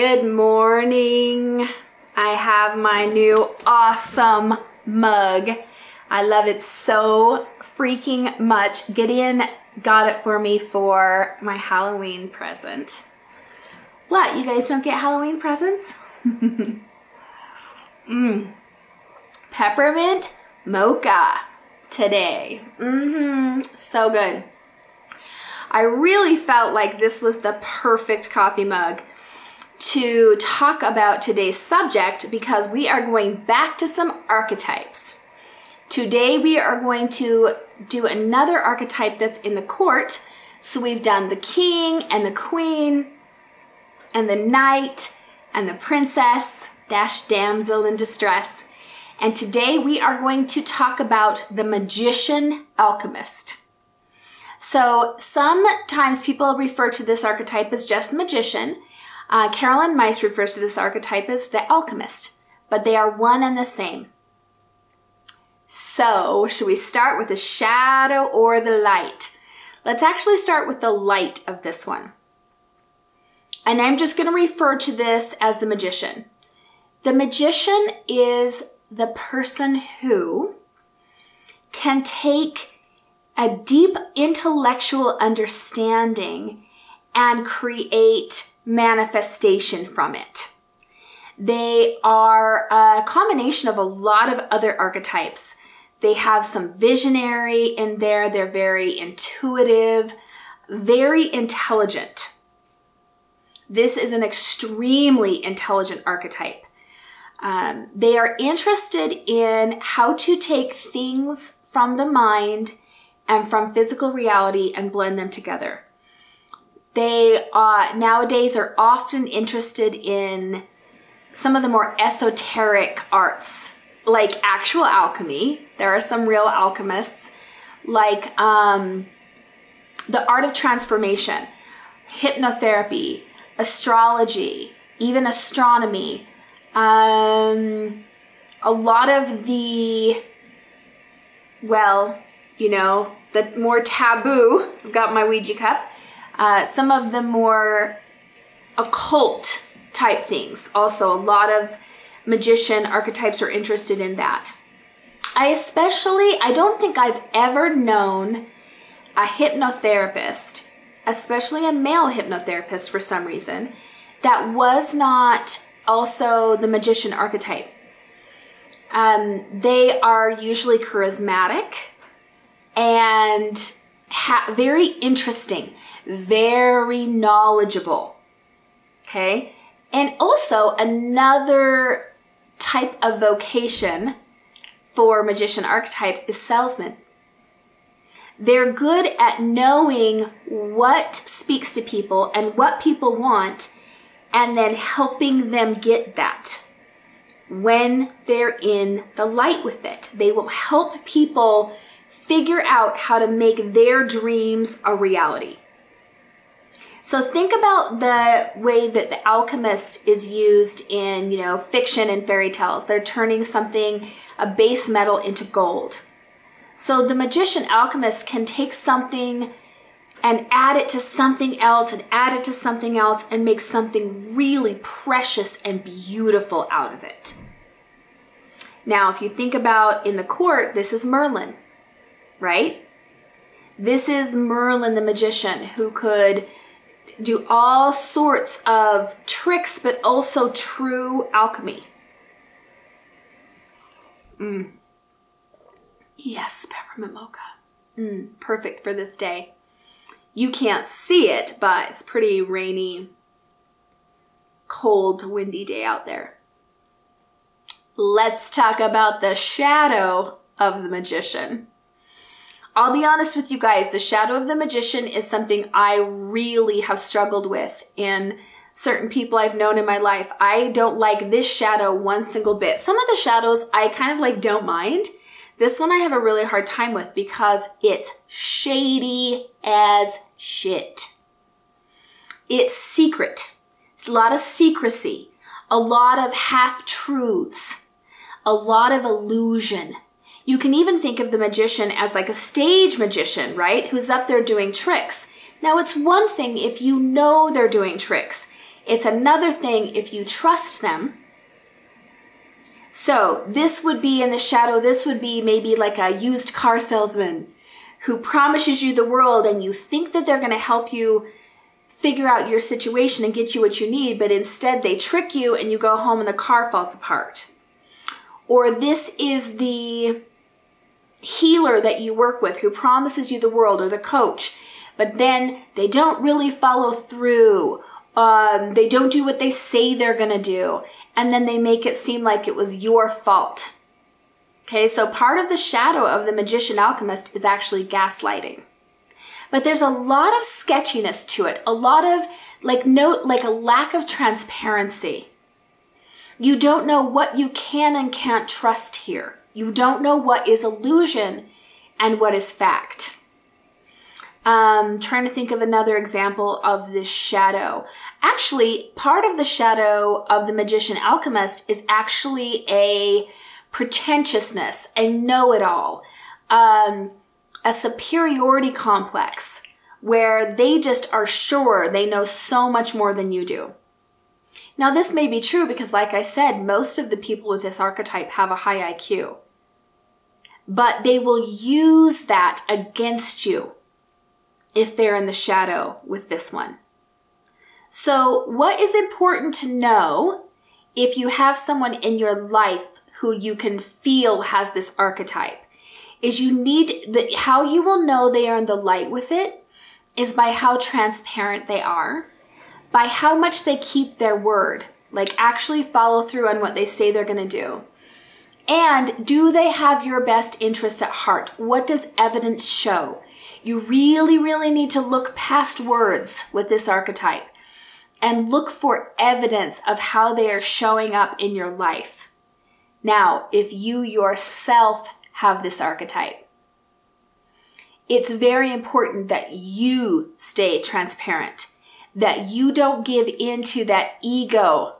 Good morning. I have my new awesome mug. I love it so freaking much. Gideon got it for me for my Halloween present. What? You guys don't get Halloween presents? mm. Peppermint mocha today. Mm-hmm. So good. I really felt like this was the perfect coffee mug to talk about today's subject because we are going back to some archetypes. Today we are going to do another archetype that's in the court. So we've done the king and the queen and the knight and the princess dash damsel in distress. And today we are going to talk about the magician alchemist. So sometimes people refer to this archetype as just magician. Uh, Caroline Myss refers to this archetype as the alchemist, but they are one and the same. So, should we start with the shadow or the light? Let's actually start with the light of this one. And I'm just going to refer to this as the magician. The magician is the person who can take a deep intellectual understanding and create manifestation from it. They are a combination of a lot of other archetypes. They have some visionary in there, they're very intuitive, very intelligent. This is an extremely intelligent archetype. Um, they are interested in how to take things from the mind and from physical reality and blend them together. They uh, nowadays are often interested in some of the more esoteric arts, like actual alchemy. There are some real alchemists, like um, the art of transformation, hypnotherapy, astrology, even astronomy. Um, a lot of the, well, you know, the more taboo, I've got my Ouija cup, uh, some of the more occult type things. Also, a lot of magician archetypes are interested in that. I especially, I don't think I've ever known a hypnotherapist, especially a male hypnotherapist for some reason, that was not also the magician archetype. Um, they are usually charismatic and ha- very interesting, very knowledgeable. Okay. And also another type of vocation for magician archetype is salesman. They're good at knowing what speaks to people and what people want and then helping them get that when they're in the light with it. They will help people figure out how to make their dreams a reality. So think about the way that the alchemist is used in, you know, fiction and fairy tales. They're turning something, a base metal into gold. So the magician alchemist can take something and add it to something else and add it to something else and make something really precious and beautiful out of it. Now, if you think about in the court, this is Merlin right? This is Merlin the magician who could do all sorts of tricks, but also true alchemy. Mm. Yes, peppermint mocha. Mm, perfect for this day. You can't see it, but it's pretty rainy, cold, windy day out there. Let's talk about the shadow of the magician. I'll be honest with you guys, the shadow of the magician is something I really have struggled with in certain people I've known in my life. I don't like this shadow one single bit. Some of the shadows I kind of like don't mind. This one I have a really hard time with because it's shady as shit. It's secret. It's a lot of secrecy, a lot of half truths, a lot of illusion, you can even think of the magician as like a stage magician, right? Who's up there doing tricks. Now, it's one thing if you know they're doing tricks. It's another thing if you trust them. So this would be in the shadow, this would be maybe like a used car salesman who promises you the world and you think that they're going to help you figure out your situation and get you what you need, but instead they trick you and you go home and the car falls apart. Or this is the healer that you work with who promises you the world or the coach, but then they don't really follow through. Um, they don't do what they say they're going to do. And then they make it seem like it was your fault. Okay, so part of the shadow of the magician alchemist is actually gaslighting. But there's a lot of sketchiness to it, a lot of like note like a lack of transparency. You don't know what you can and can't trust here. You don't know what is illusion and what is fact. Um, trying to think of another example of this shadow. Actually, part of the shadow of the magician alchemist is actually a pretentiousness, a know it all, um, a superiority complex where they just are sure they know so much more than you do. Now, this may be true because, like I said, most of the people with this archetype have a high IQ. But they will use that against you if they're in the shadow with this one. So, what is important to know if you have someone in your life who you can feel has this archetype is you need the how you will know they are in the light with it is by how transparent they are by how much they keep their word like actually follow through on what they say they're going to do and do they have your best interests at heart? What does evidence show? You really really need to look past words with this archetype and look for evidence of how they are showing up in your life. Now, if you yourself have this archetype, it's very important that you stay transparent, that you don't give into that ego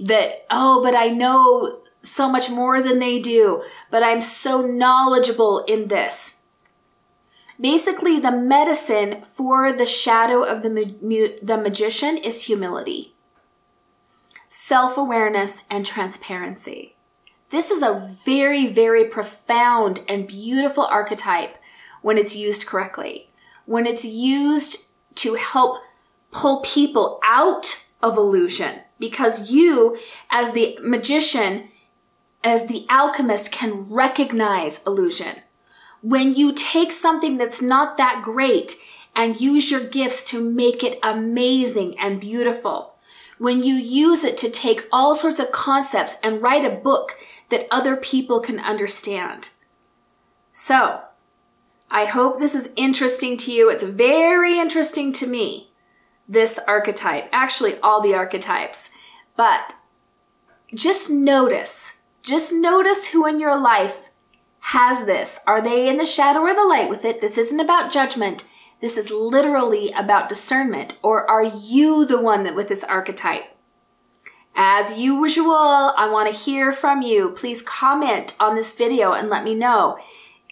that, oh, but I know so much more than they do, but I'm so knowledgeable in this. Basically, the medicine for the shadow of the, ma- the magician is humility, self awareness, and transparency. This is a very, very profound and beautiful archetype when it's used correctly. When it's used to help pull people out of illusion, because you, as the magician, as the alchemist, can recognize illusion. When you take something that's not that great and use your gifts to make it amazing and beautiful, when you use it to take all sorts of concepts and write a book that other people can understand. So, I hope this is interesting to you. It's very interesting to me, this archetype, actually, all the archetypes. But just notice, just notice who in your life has this. Are they in the shadow or the light with it? This isn't about judgment. This is literally about discernment. Or are you the one that with this archetype? As usual, I want to hear from you. Please comment on this video and let me know.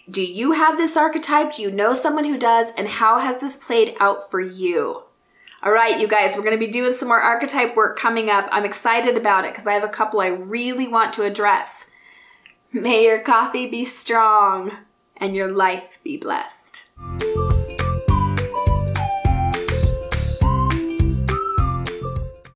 Do you have this archetype? Do you know someone who does? And how has this played out for you? All right, you guys, we're going to be doing some more archetype work coming up. I'm excited about it because I have a couple I really want to address. May your coffee be strong and your life be blessed.